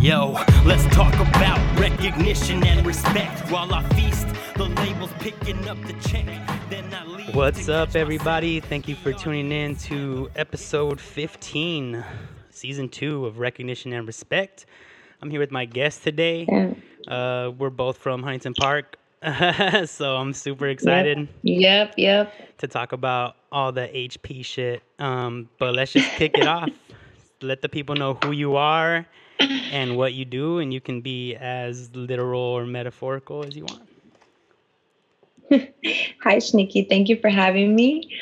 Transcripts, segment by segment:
Yo, let's talk about recognition and respect while I feast. The labels picking up the check. Then I leave What's up, everybody? Thank you for tuning in to episode 15, season two of Recognition and Respect. I'm here with my guest today. Uh, we're both from Huntington Park, so I'm super excited Yep, yep. to talk about all the HP shit. Um, but let's just kick it off. Let the people know who you are and what you do, and you can be as literal or metaphorical as you want. Hi, SHNEAKY. Thank you for having me.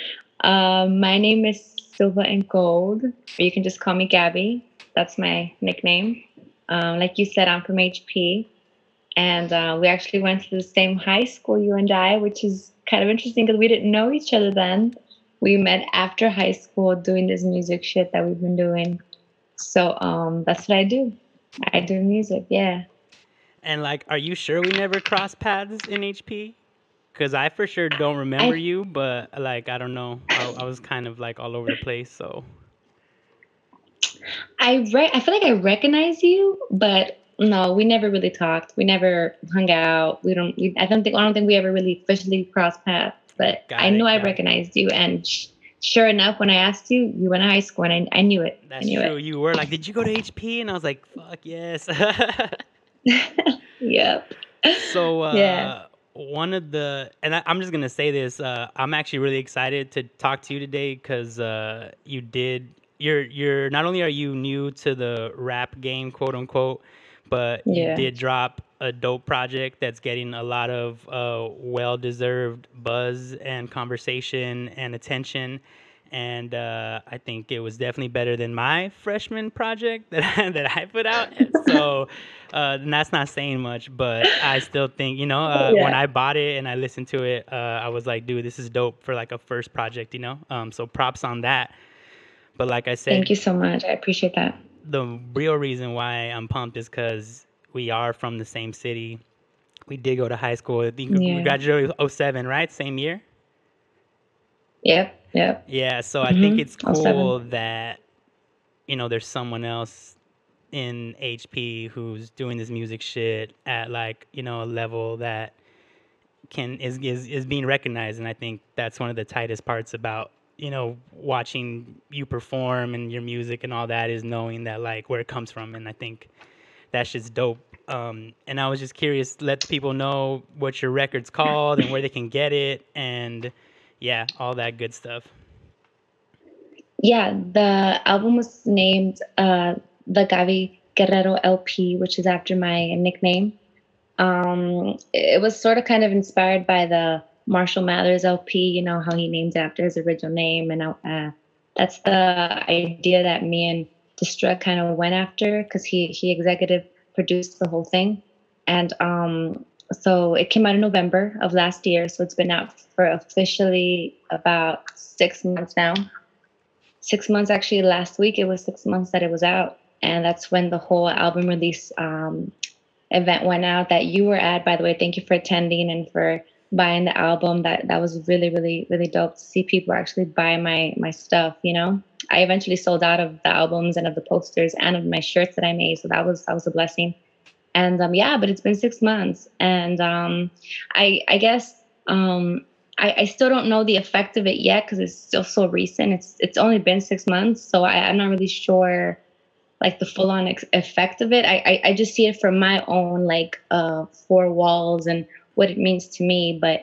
Um, my name is SilvandGold, or you can just call me Gaby. That's my nickname. Um, like you said, I'm from HP, and uh, we actually went to the same high school, you and I, which is kind of interesting because we didn't know each other then. We met after high school doing this music shit that we've been doing. So um, that's what I do. I do music, yeah. And like, are you sure we never crossed paths in HP? Because I for sure don't remember I- you, but like, I don't know. I, I was kind of like all over the place. So I re- I feel like I recognize you, but no, we never really talked. We never hung out. We don't. We, I don't think. I don't think we ever really officially crossed paths. But Got I it, know I got it. recognized you, and sh- sure enough, when I asked you, you went to high school, and I, I knew it. I that's knew true. You were like, did you go to HP? And I was like, fuck yes. yep. so uh, Yeah. one of the and I, i'm just gonna say this uh, i'm actually really excited to talk to you today because uh, you did you're you're not only are you new to the rap game quote unquote but Yeah. you did drop a dope project that's getting a lot of uh, well-deserved buzz and conversation and attention and uh, I think it was definitely better than my freshman project that I, that I put out. So uh, that's not saying much, but I still think you know uh, when I bought it and I listened to it, uh, I was like, dude, this is dope for like a first project, you know. Um, so props on that. But like I said, Thank you so much. I appreciate that. the real reason why I'm pumped is because we are from the same city. We did go to high school. I think we Yeah. graduated 07, right? Same year. Yep. Yep. Yeah, so I mm-hmm. think it's 07. cool that you know there's someone else in HP who's doing this music shit at like you know a level that can is is is being recognized, and I think that's one of the tightest parts about you know watching you perform and your music and all that is knowing that like where it comes from, and I think that's just dope. Um, and I was just curious, let people know what your record's called and where they can get it, and yeah, all that good stuff. Yeah, the album was named uh, the Gaby Guerrero LP, which is after my nickname. Um, it was sort of kind of inspired by the Marshall Mathers LP, you know, how he named after his original name. And uh, that's the idea that me and Destruct kind of went after because he, he executive produced the whole thing. And um, so it came out in November of last year. So it's been out for officially about six months now six months actually last week it was six months that it was out and that's when the whole album release um, event went out that you were at by the way thank you for attending and for buying the album that that was really really really dope to see people actually buy my my stuff you know i eventually sold out of the albums and of the posters and of my shirts that i made so that was that was a blessing and um yeah but it's been six months and um i i guess um I, I still don't know the effect of it yet because it's still so recent. It's it's only been six months, so I, I'm not really sure like the full on ex- effect of it. I, I I just see it from my own like uh four walls and what it means to me. But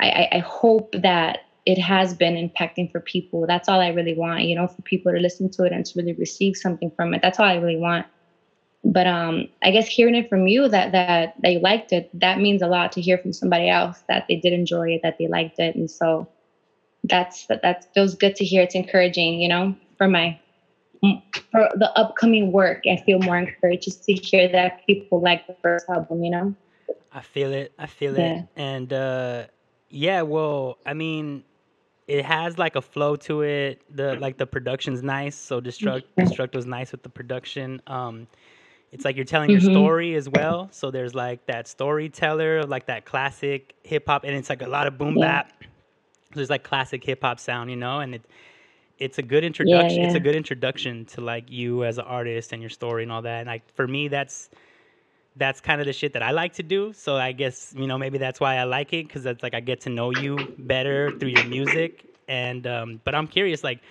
I, I I hope that it has been impacting for people. That's all I really want, you know, for people to listen to it and to really receive something from it. That's all I really want. But um, I guess hearing it from you that that that you liked it, that means a lot to hear from somebody else that they did enjoy it, that they liked it, and so that's that that feels good to hear. It's encouraging, you know, for my for the upcoming work. I feel more encouraged just to hear that people like the first album, you know. I feel it. I feel Yeah. it. And uh yeah, well, I mean, it has like a flow to it. The like the production's nice. So Destruct Destruct was nice with the production. Um it's like you're telling your Mhm. story as well. So there's like that storyteller, like that classic hip hop, and it's like a lot of boom Yeah. bap. There's like classic hip hop sound, you know, and it it's a good introduction. It's yeah. a good introduction to like you as an artist and your story and all that. And like for me, that's that's kind of the shit that I like to do. So I guess you know maybe that's why I like it because it's like I get to know you better through your music. And um, but I'm curious, like,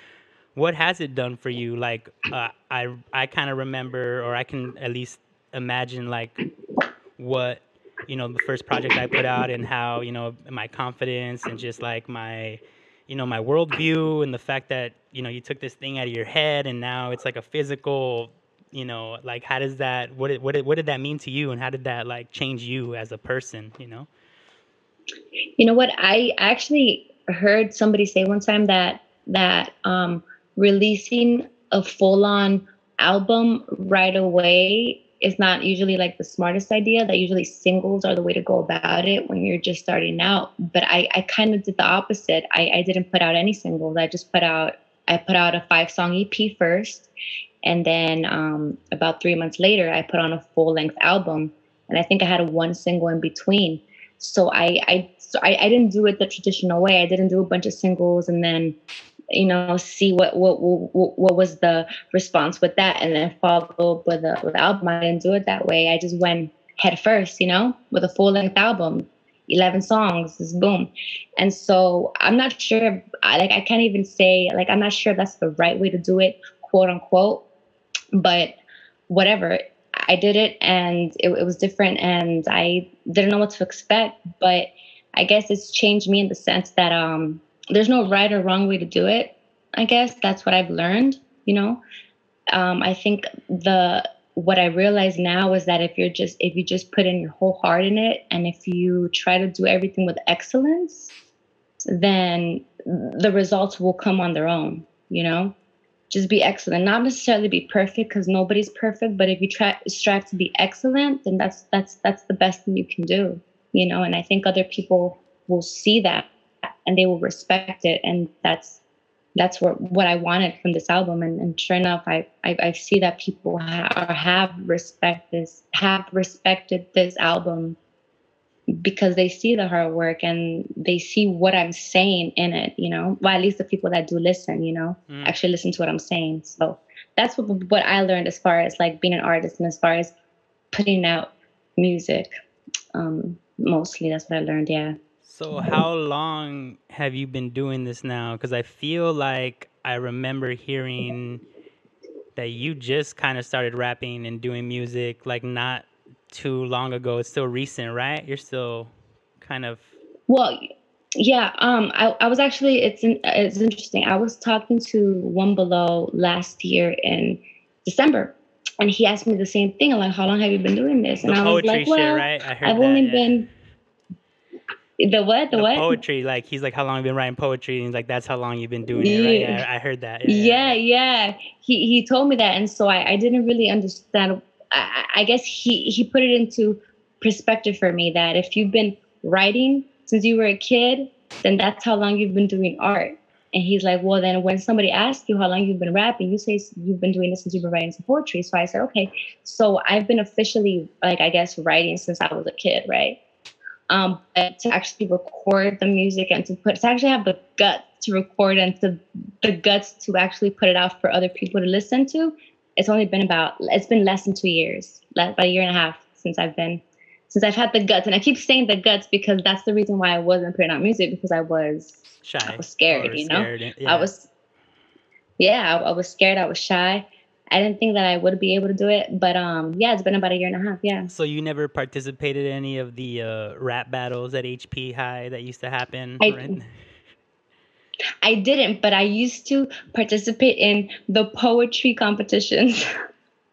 what has it done for you? Like, uh, I I kind of remember, or I can at least imagine, like, what you know the first project I put out and how you know my confidence and just like my you know my worldview and the fact that you know you took this thing out of your head and now it's like a physical you know like how does that what did, what did, what did that mean to you and how did that like change you as a person you know You know what? I actually heard somebody say one time that that um, releasing a full-on album right away is not usually like the smartest idea. That usually singles are the way to go about it when you're just starting out. But I, I kind of did the opposite. I, I didn't put out any singles. I just put out I put out a five-song EP first, and then um, about three months later, I put on a full-length album. And I think I had one single in between so I I so I, I didn't do it the traditional way. I didn't do a bunch of singles and then you know see what what what, what was the response with that and then follow up with a with the album. I didn't do it that way. I just went head first, you know, with a full length album, eleven songs, just boom. And so I'm not sure. Like I can't even say like I'm not sure if that's the right way to do it, quote unquote. But whatever. I did it and it, it was different and I didn't know what to expect. But I guess it's changed me in the sense that um, there's no right or wrong way to do it. I guess that's what I've learned. You know, um, I think the what I realize now is that if you're just if you just put in your whole heart in it and if you try to do everything with excellence, then the results will come on their own. You know, just be excellent. Not necessarily be perfect because nobody's perfect but if you try strive to be excellent then that's that's that's the best thing you can do you know and i think other people will see that and they will respect it and that's that's what what i wanted from this album and, and sure enough I, I i see that people ha- have respect this have respected this album because they see the hard work and they see what I'm saying in it, you know. Well, at least the people that do listen, you know, Mm. actually listen to what I'm saying. So that's what what I learned as far as like being an artist and as far as putting out music. Um, mostly that's what I learned. Yeah. So how long have you been doing this now? Because I feel like I remember hearing that you just kind of started rapping and doing music like not too long ago. It's still recent, right? You're still kind of Well, yeah. Um, I, I was actually it's in, it's interesting. I was talking to One Below last year in December, and he asked me the same thing. I'm like, how long have you been doing this? the And I was like, shit, well, right? I heard I've that. only yeah. been the what the, the what poetry. Like he's like, how long have you been writing poetry? And he's like, that's how long you've been doing it, right? Yeah. Yeah, I heard that. yeah yeah he he told me that and so i, I didn't really understand I, I guess he he put it into perspective for me that if you've been writing since you were a kid then that's how long you've been doing art. And he's like well then when somebody asks you how long you've been rapping you say you've been doing this since you've been writing some poetry. So i said okay. So i've been officially like i guess writing since i was a kid right? Um, but to actually record the music and to put to actually have the guts to record and to the guts to actually put it out for other people to listen to it's only been about it's been less than two years about a year and a half since i've been since i've had the guts and i keep saying the guts because that's the reason why i wasn't putting out music because i was Shy. I was scared, you know? scared, yeah. I was, yeah, I, I was scared. I was shy. I didn't think that I would be able to do it, but um, yeah, it's been about a year and a half. Yeah. So you never participated in any of the uh, rap battles at HP High that used to happen? I- right? I didn't, but I used to participate in the poetry competitions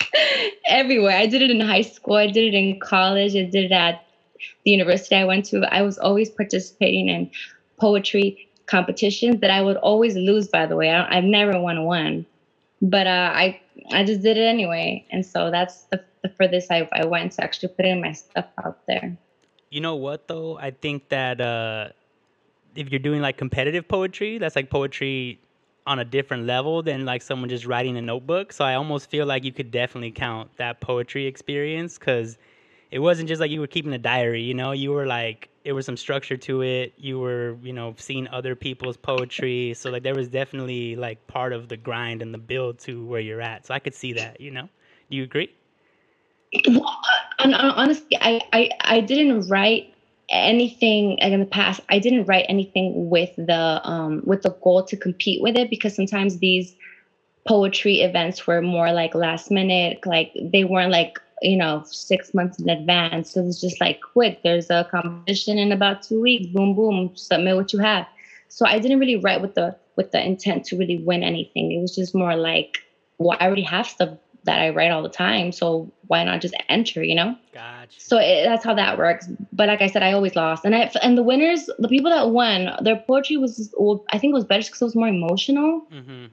everywhere. I did it in high school. I did it in college. I did it at the university I went to. I was always participating in poetry competitions that I would always lose. By the way, I, I've never won one, but uh, I I just did it anyway, and so that's the, the furthest I, I went to actually putting my stuff out there. You know what though? I think that uh, if you're doing like competitive poetry, that's like poetry on a different level than like someone just writing a notebook. So I almost feel like you could definitely count that poetry experience because it wasn't just like you were keeping a diary, you know. You were like there was some structure to it. You were, you know, seeing other people's poetry. So like there was definitely like part of the grind and the build to where you're at. So I could see that, you know. Do you agree? Well, uh, honestly, I, I I didn't write anything like in the past. I didn't write anything with the um with the goal to compete with it because sometimes these poetry events were more like last minute, like they weren't like you know, six months in advance. So it was just like quick. There's a competition in about two weeks. Boom, boom. Submit what you have. So I didn't really write with the with the intent to really win anything. It was just more like, well, I already have stuff that I write all the time. So why not just enter? You know. Gotcha. So it, that's how that works. But like I said, I always lost. And I and the winners, the people that won, their poetry was, well, I think it was better because it was more emotional. Mm-hmm.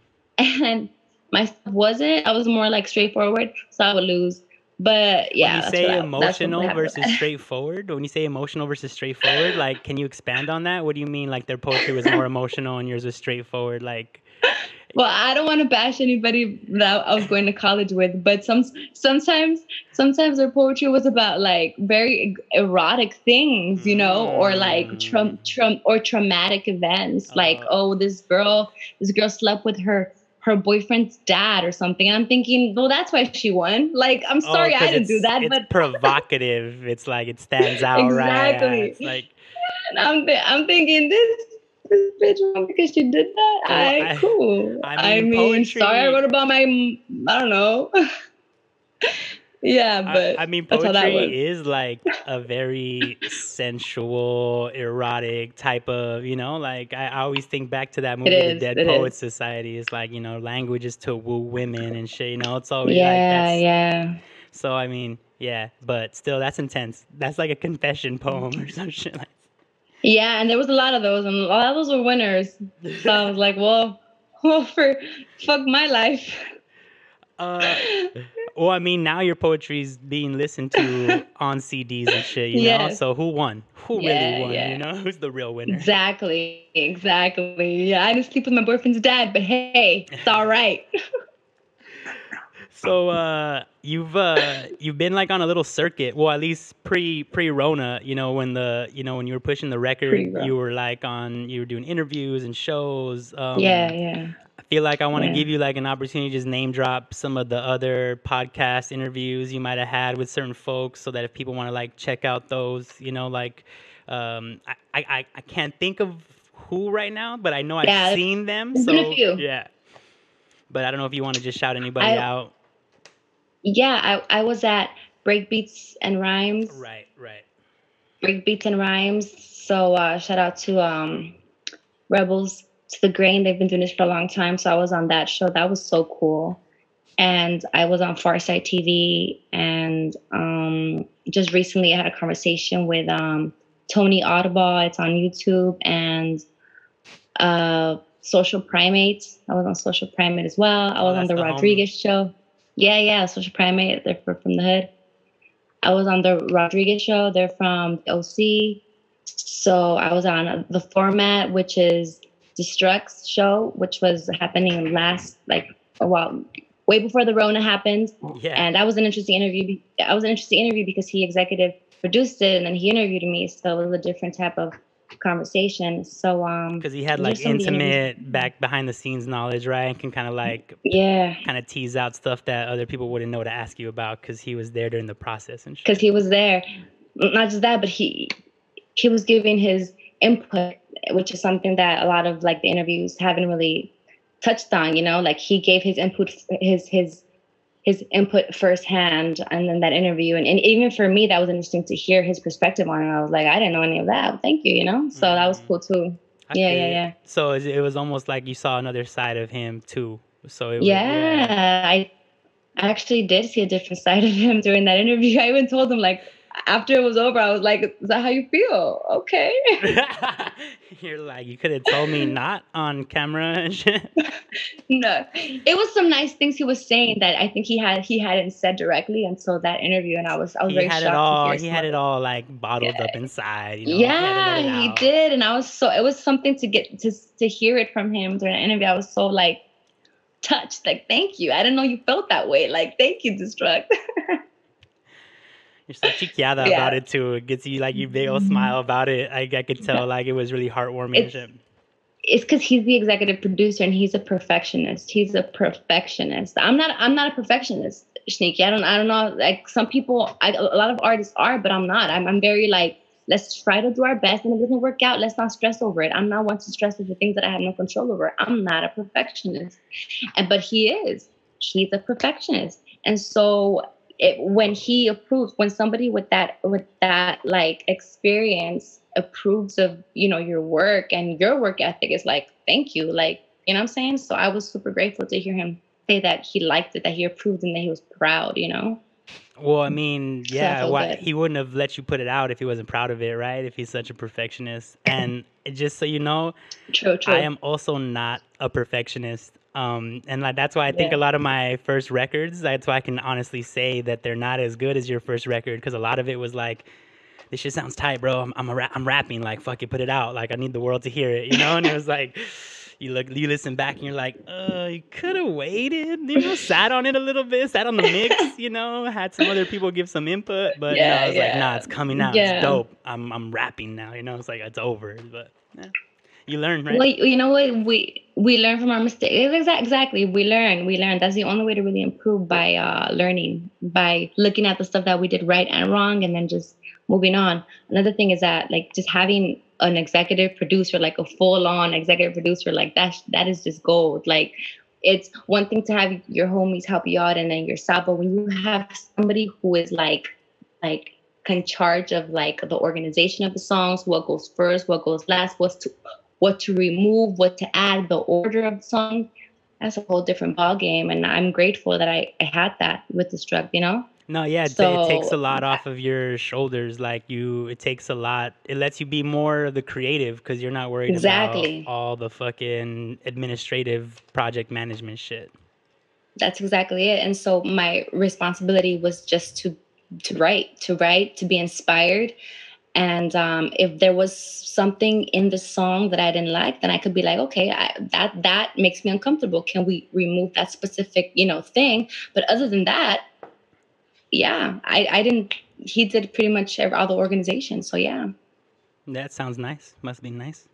And my stuff wasn't. I was more like straightforward, so I would lose. But yeah, when you say emotional versus straightforward, when you say emotional versus straightforward, like, can you expand on that? What do you mean? Like their poetry was more emotional and yours was straightforward? Like, well, I don't want to bash anybody that I was going to college with, but some sometimes sometimes their poetry was about like very erotic things, you know, mm. or like tra- mm. tra- or traumatic events, uh, like oh this girl this girl slept with her her boyfriend's dad or something. And I'm thinking, well, that's why she won. Like, I'm oh, sorry, oh, I didn't do that. It's but provocative. it's like it stands out exactly. right. It's like and I'm th- I'm thinking this this bitch because she did that. Oh, well, I, cool. I mean, I mean poetry, sorry, I wrote about my I don't know. yeah, but I, I mean, poetry is like a very sensual, erotic type of, you know, like I, I always think back to that movie, is, The Dead Poets is. Society. It's like, you know, languages to woo women and shit, you know, it's always yeah, like yeah. So, I mean, yeah, but still, that's intense. That's like a confession poem or some shit like Yeah, and there was a lot of those, and a lot of those were winners. So I was like, well, well, for fuck my life. Uh, well, I mean, now your poetry's being listened to on CDs and shit, you yes. know. So who won? Who yeah, really won? Yeah. You know, who's the real winner? Exactly, exactly. Yeah, I didn't sleep with my boyfriend's dad, but hey, it's all right. So uh, you've uh, you've been like on a little circuit. Well, at least pre pre Rona, you know, when the you know when you were pushing the record, Pre-Rona. you were like on you were doing interviews and shows. Um, yeah, yeah I feel like I want to yeah. give you like an opportunity to just name drop some of the other podcast interviews you might have had with certain folks, so that if people want to like check out those, you know, like um, I, I I can't think of who right now, but I know I've yeah, seen them. So yeah, but I don't know if you want to just shout anybody I, out. Yeah, I I was at Breakbeats and Rhymes. Right, right. Breakbeats and Rhymes. So uh, shout out to um, Rebels to the grain. They've been doing this for a long time. So I was on that show. That was so cool. And I was on Farsight TV. And um, just recently, I had a conversation with um, Tony Audubon. It's on YouTube. And uh, Social Primates. I was on Social Primate as well. I was oh, on the, the Rodriguez homie. show. Yeah, yeah, Social Primate. They're from the hood. I was on the Rodriguez show. They're from OC. So I was on the format, which is Destructs show, which was happening last like a while way before the Rona happened. Yeah. And that was an interesting interview. That was an interesting interview because he executive produced it and then he interviewed me. So it was a different type of conversation. So um because he had like intimate back behind the scenes knowledge, right? And can kind of like yeah, kind of tease out stuff that other people wouldn't know to ask you about because he was there during the process and because he was there. Not just that, but he he was giving his input which is something that a lot of like the interviews haven't really touched on you know like he gave his input his his his input firsthand and then that interview. And, and even for me that was interesting to hear his perspective on it. I was like i didn't know any of that. Thank you you know? So mm-hmm. that was mm-hmm. cool too. I yeah yeah yeah. So it was almost like you saw another side of him too. So was, yeah, yeah i actually did see a different side of him during that interview. I even told him like after it was over, I was like, "Is that how you feel?" Okay. You're like, you could have told me not on camera and shit. no, it was some nice things he was saying that I think he had he hadn't said directly until that interview, and I was I was he very had shocked. It all, he had it all like bottled yeah. up inside. You know? Yeah, he, he did, and I was so it was something to get to to hear it from him during the interview. I was so like touched, like thank you. I didn't know you felt that way. Like thank you, Destruct. You're so chiquiada Yeah. about it too. It gets you like you big old mm-hmm. smile about it. I, I could tell like it was really heartwarming. It's- it's because he's the executive producer and he's a perfectionist. He's a perfectionist. I'm not. I'm not a perfectionist, SHNEAKY. I don't. I don't know. Like some people, I, a lot of artists are, but I'm not. I'm. I'm very like. Let's try to do our best, and if it doesn't work out, let's not stress over it. I'm not one to stress over things that I have no control over. I'm not a perfectionist, and but he is. He's a perfectionist, and so it, when he approves, when somebody with that with that like experience approves of you know your work and your work ethic is like thank you like you know what i'm saying? So i was super grateful to hear him say that he liked it that he approved and that he was proud you know Well, I mean, yeah, why, he wouldn't have let you put it out if he wasn't proud of it, right? If he's such a perfectionist. And just so you know, true true I am also not a perfectionist. Um, and like, that's why I think Yeah. a lot of my first records, that's why I can honestly say that they're not as good as your first record because a lot of it was like, this shit sounds tight, bro. I'm I'm, a ra- I'm rapping like fuck it, put it out. Like I need the world to hear it, you know. And it was like, you look, you listen back, and you're like, uh, you could have waited, you know, sat on it a little bit, sat on the mix, you know, had some other people give some input, but no, Yeah, I was like, nah, it's coming out, Yeah. it's dope. I'm I'm rapping now, you know. It's like it's over, but yeah. you learn, right? well you know what we we learn from our mistakes exactly exactly we learn we learn that's the only way to really improve by uh learning by looking at the stuff that we did right and wrong and then just moving on another thing is that like just having an executive producer like a full-on executive producer like that that is just gold. Like it's one thing to have your homies help you out and then yourself but when you have somebody who is like like in charge of like the organization of the songs what goes first what goes last what's to what to remove what to add the order of the song that's a whole different ball game and i'm grateful that i, I had that with Destruct you know No, yeah, it, it takes a lot off of your shoulders. Like you, it takes a lot. It lets you be more the creative because you're not worried Exactly. about all the fucking administrative project management shit. that's exactly it and so my responsibility was just to to write to write to be inspired and um, if there was something in the song that i didn't like then i could be like okay I, that that makes me uncomfortable can we remove that specific you know thing but other than that yeah i i didn't he did pretty much all the organization so yeah That sounds nice. Must be nice.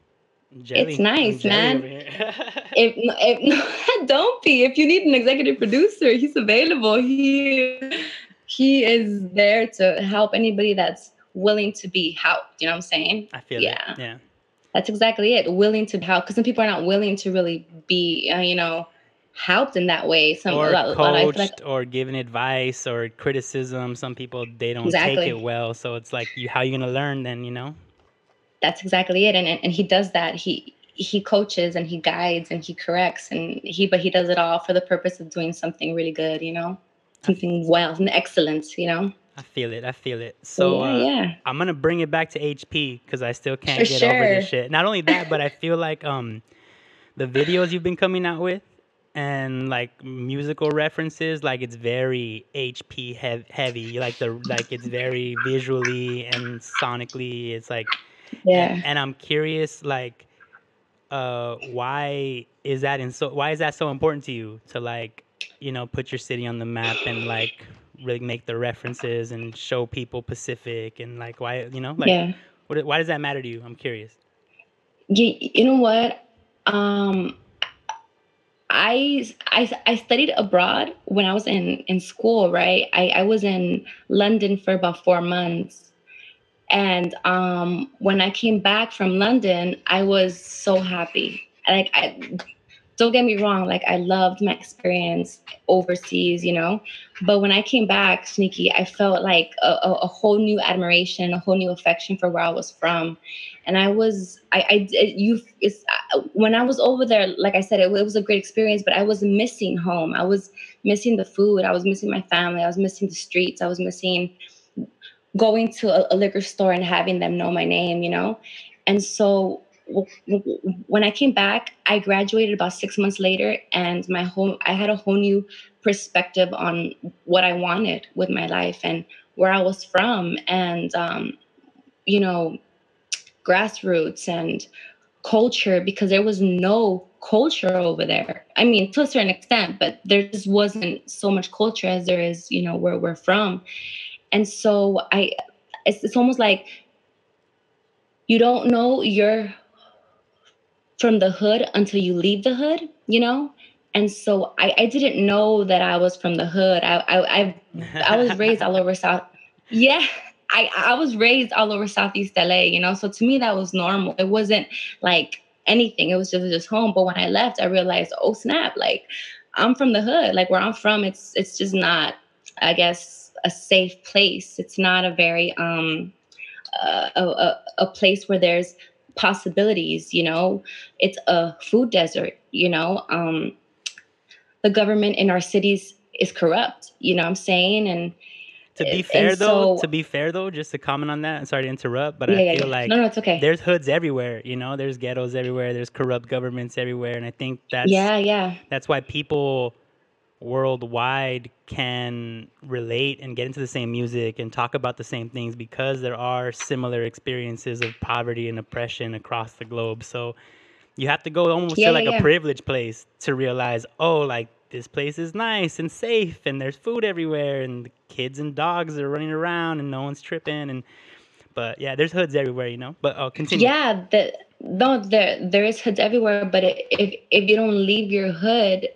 Jelly. nice, Jelly man. if, if don't be if you need an executive producer he's available he he is there to help anybody that's willing to be helped you know what i'm saying I feel Yeah. it. Yeah. that's exactly it willing to help because some people are not willing to really be uh, you know helped in that way some Or lot, a lot- coached, like or given advice, or criticism. Some people they don't Exactly. take it well, so it's like, you how you gonna learn then? You know. that's exactly it and, and and he does that he he coaches and he guides and he corrects and he but he does it all for the purpose of doing something really good you know something well and excellence you know I feel it. I feel it. So yeah uh, yeah I'm gonna bring it back to HP because I still can't For get over this shit. Not only that, but I feel like um, the videos you've been coming out with and like musical references, like it's very HP hev- heavy. Like the like it's very visually and sonically. It's like yeah and I'm curious, like, uh, why is that in so? Why is that so important to you to like, you know, put your city on the map and like really make the references and show people Pacific and like why you know like yeah what, why does that matter to you? I'm curious. you, you know what um I, I i studied abroad when i was in in school right? I i was in london for about four months. And um when i came back from london i was so happy. Like i don't get me wrong like i loved my experience overseas you know? But when i came back SHNEAKY i felt like a, a, a whole new admiration a whole new affection for where i was from. And I was I I you it's when I was over there like I said it, it was a great experience but I was missing home. I was missing the food. I was missing my family. I was missing the streets. I was missing going to a, a liquor store and having them know my name you know? And so when I came back I graduated about 6 months later and my whole I had a whole new perspective on what I wanted with my life and where I was from and um you know grassroots and culture because there was no culture over there. I mean, to a certain extent, but there just wasn't so much culture as there is, you know, where we're from. and so I, it's, it's almost like you don't know you're from the hood until you leave the hood, you know? And so I, I didn't know that I was from the hood. I, I, I, I was raised all over South. Yeah, I, I was raised all over Southeast LA, you know? So to me, that was normal. It wasn't like anything. It was just, just home. But when I left, I realized, oh snap, like I'm from the hood. Like where I'm from, it's, it's just not, I guess, a safe place. It's not a very, um, uh, a, a, a place where there's possibilities you know? It's a food desert you know? Um the government in our cities is corrupt you know what i'm saying? And to be fair though so, to be fair though just to comment on that i'm sorry to interrupt but yeah, i yeah, feel yeah. like no no it's okay. there's hoods everywhere you know? There's ghettos everywhere there's corrupt governments everywhere and i think that's yeah yeah. that's why people worldwide can relate and get into the same music and talk about the same things because there are similar experiences of poverty and oppression across the globe. So you have to go almost yeah, to like yeah. a privileged place to realize, oh, like this place is nice and safe and there's food everywhere and the kids and dogs are running around and no one's tripping and but yeah, there's hoods everywhere, you know. But I'll continue. Yeah, the, no, there there is hoods everywhere. But if if you don't leave your hood,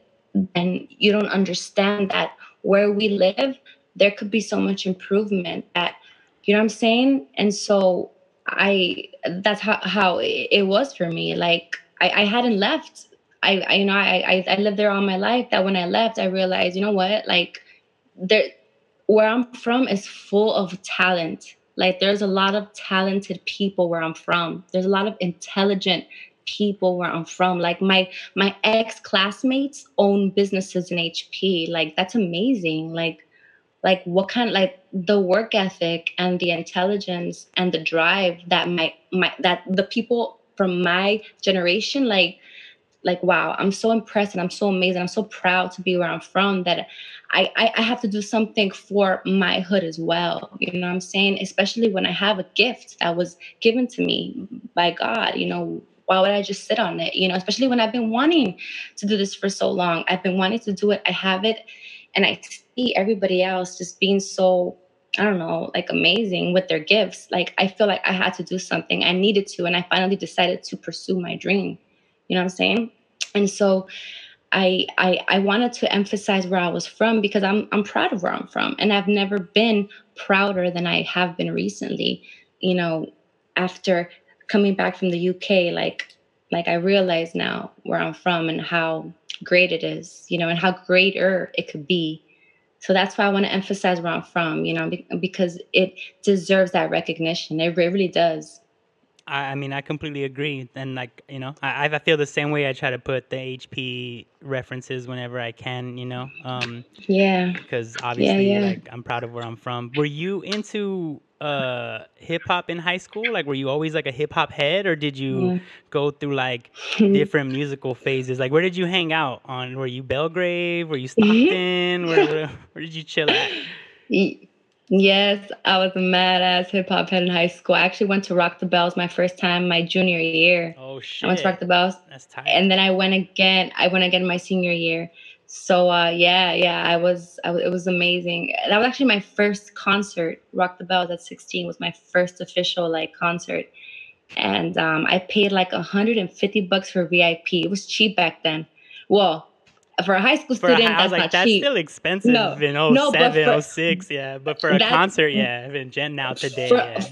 and you don't understand that where we live there could be so much improvement that you know what i'm saying? And so i that's how, how it was for me. Like i, I hadn't left. I, I you know I, I i lived there all my life that when i left i realized you know what? Like there where i'm from is full of talent. Like there's a lot of talented people where i'm from. There's a lot of intelligent people where I'm from. Like my my ex classmates own businesses in HP. Like that's amazing. Like like what kind like the work ethic and the intelligence and the drive that my my that the people from my generation like like wow i'm so impressed and i'm so amazing i'm so proud to be where i'm from that I, I, I have to do something for my hood as well you know what i'm saying especially when i have a gift that was given to me by god you know why would I just sit on it? You know, especially when I've been wanting to do this for so long. I've been wanting to do it. I have it. And I see everybody else just being so, I don't know, like amazing with their gifts. Like I feel like I had to do something. I needed to. And I finally decided to pursue my dream. You know what I'm saying? And so I, I I wanted to emphasize where I was from because I'm I'm proud of where I'm from and I've never been prouder than I have been recently. You know, after coming back from the UK, like like I realize now where I'm from and how great it is, you know, and how greater it could be. So that's why I want to emphasize where I'm from, you know, because it deserves that recognition. It really does. I, mean, I completely agree. And like, you know, I, I feel the same way. I try to put the HP references whenever I can, you know. Um, yeah. Because obviously, yeah, yeah. like, I'm proud of where I'm from. Were you into uh hip hop in high school? Like were you always like a hip hop head or did you yeah. go through like different musical phases? Like where did you hang out on? Were you Belgrave? Were you Stockton? where, where, where did you chill at? Yes, I was a mad ass hip hop head in high school. I actually went to Rock the Bells my first time my junior year. Oh shit. I went to Rock the Bells. That's tight. And then I went again. I went again my senior year. So uh, yeah, yeah, I was, I was, it was amazing. That was actually my first concert. Rock the Bells at 16 was my first official like concert, and um, I paid like 150 bucks for VIP. It was cheap back then. Well, for a high school student, a, that's like, not that's cheap. still expensive no, in 07, no, for, 06, yeah. But for a concert, yeah, in Gen now today, for, yeah.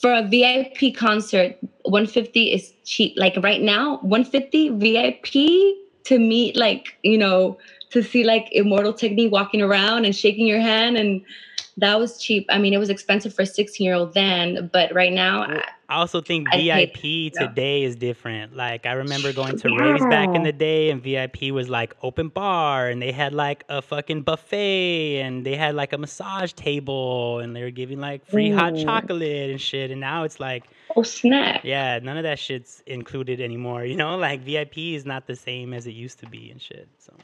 For a VIP concert, 150 is cheap. Like right now, 150 VIP to meet like, you know, to see like Immortal Technique walking around and shaking your hand and that was cheap. I mean, it was expensive for a 16 year old then, but right now, I, I also think I VIP paid, today no. is different. Like, I remember going to yeah. raves back in the day, and VIP was like open bar, and they had like a fucking buffet, and they had like a massage table, and they were giving like free Ooh. hot chocolate and shit. And now it's like, oh, snap. Yeah, none of that shit's included anymore. You know, like VIP is not the same as it used to be and shit. So.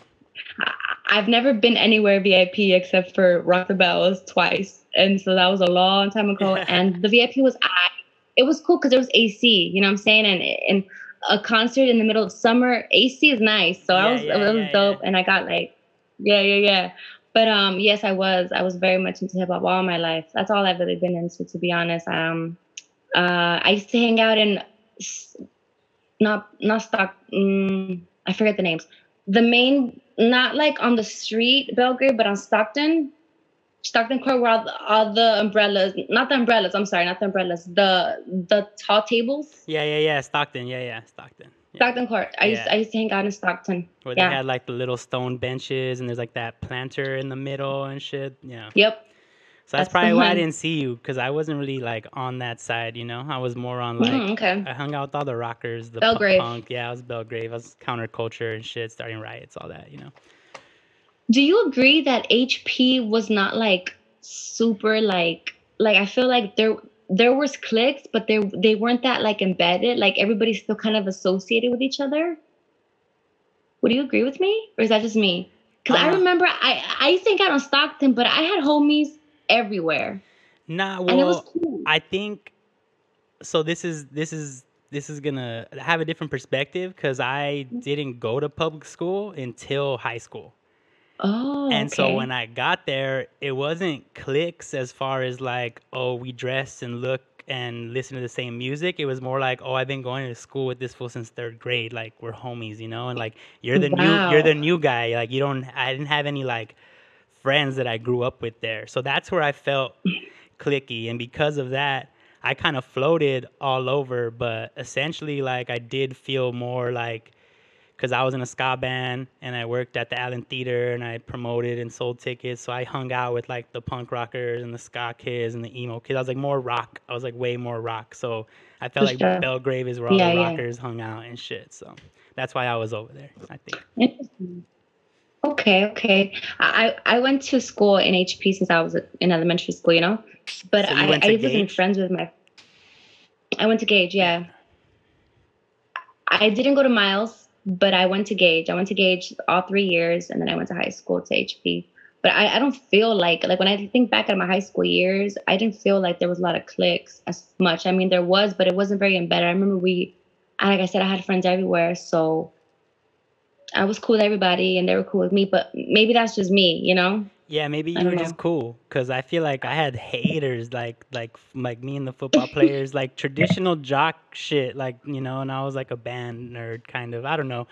I've never been anywhere VIP except for Rock the Bells twice, and so that was a long time ago. and the VIP was I. It was cool because it was AC. You know what I'm saying? And and a concert in the middle of summer, AC is nice. So yeah, I was yeah, it was yeah, dope, and I got like, yeah, yeah, yeah. But um, yes, I was. I was very much into hip hop all my life. That's all I've really been into, to be honest. Um, uh, I used to hang out in not not stock. Um, I forget the names. The main, not like on the street, Belgrave, but on Stockton. Stockton Court, where all the, all the umbrellas, not the umbrellas. I'm sorry, not the umbrellas. The the tall tables. Yeah, yeah, yeah. Stockton. Yeah, yeah. Stockton. Yeah. Stockton Court. I used I used to hang out in Stockton. Where yeah. they had like the little stone benches and there's like that planter in the middle and shit. Yeah. Yep. So that's, That's probably why I didn't see you because I wasn't really like on that side, you know. I was more on like Mhm, okay. I hung out with all the rockers, the Belgrave. punk. Yeah, I was Belgrave. I was counterculture and shit, starting riots, all that, you know. Do you agree that HP was not like super like like I feel like there there was cliques, but they they weren't that like embedded. Like everybody's still kind of associated with each other. Would you agree with me, or is that just me? Because I Uh, remember I I used to hang out on Stockton, but I had homies everywhere, Nah, and it was well, cool. I think so. This is this is this is gonna have a different perspective because I mm-hmm. didn't go to public school until high school. oh, and so when I got there, it wasn't cliques as far as like, oh, we dress and look and listen to the same music. It was more like, oh, I've been going to school with this fool since third grade. Like we're homies, you know, and like you're the new, you're the new guy. Like you don't, I didn't have any like friends that I grew up with there. So that's where I felt clicky, and because of that. I kind of floated all over, but essentially, like, I did feel more like because I was in a ska band and I worked at the Allen Theater and I promoted and sold tickets. So I hung out with like the punk rockers and the ska kids and the emo kids. I was like more rock. I was like way more rock. So I felt For like sure. Belgrave is where all Yeah, the yeah. rockers hung out and shit. So that's why I was over there. I think. Interesting. Okay, okay. I I went to school in HP since I was in elementary school, you know, but So you I I wasn't friends with my. I went to Gage, yeah. I didn't go to Miles, but I went to Gage. I went to Gage all three years, and then I went to high school to HP. But I, I don't feel like like when I think back at my high school years, I didn't feel like there was a lot of cliques as much. I mean, there was, but it wasn't very embedded. I remember we, like I said, I had friends everywhere, so I was cool with everybody and they were cool with me, but maybe that's just me, you know? Yeah, maybe you were don't just cool because I feel like I had haters like like like me and the football players like traditional jock shit like you know and I was like a band nerd kind of I don't know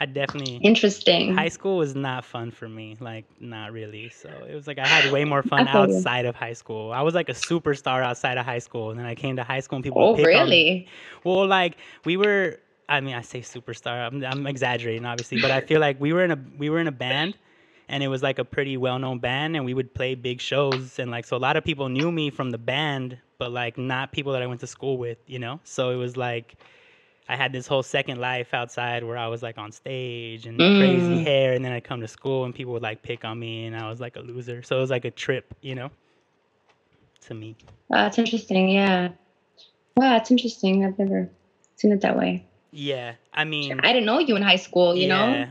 I definitely Interesting. high school was not fun for me like not really so it was like i had way more fun feel you. outside of high school i was like a superstar outside of high school and then i came to high school and people oh, would on me. really? well like we were i mean i say superstar I'm, I'm exaggerating obviously but i feel like we were in a we were in a band and it was like a pretty well-known band and we would play big shows and like so a lot of people knew me from the band but like not people that i went to school with you know so it was like I had this whole second life outside where I was like on stage and crazy Mm. hair, and then I'd come to school and people would like pick on me, and I was like a loser. So it was like a trip, you know, to me. Wow, that's interesting. Yeah. Wow, that's interesting. I've never seen it that way. Yeah, I mean, I didn't know you in high school, you yeah, know?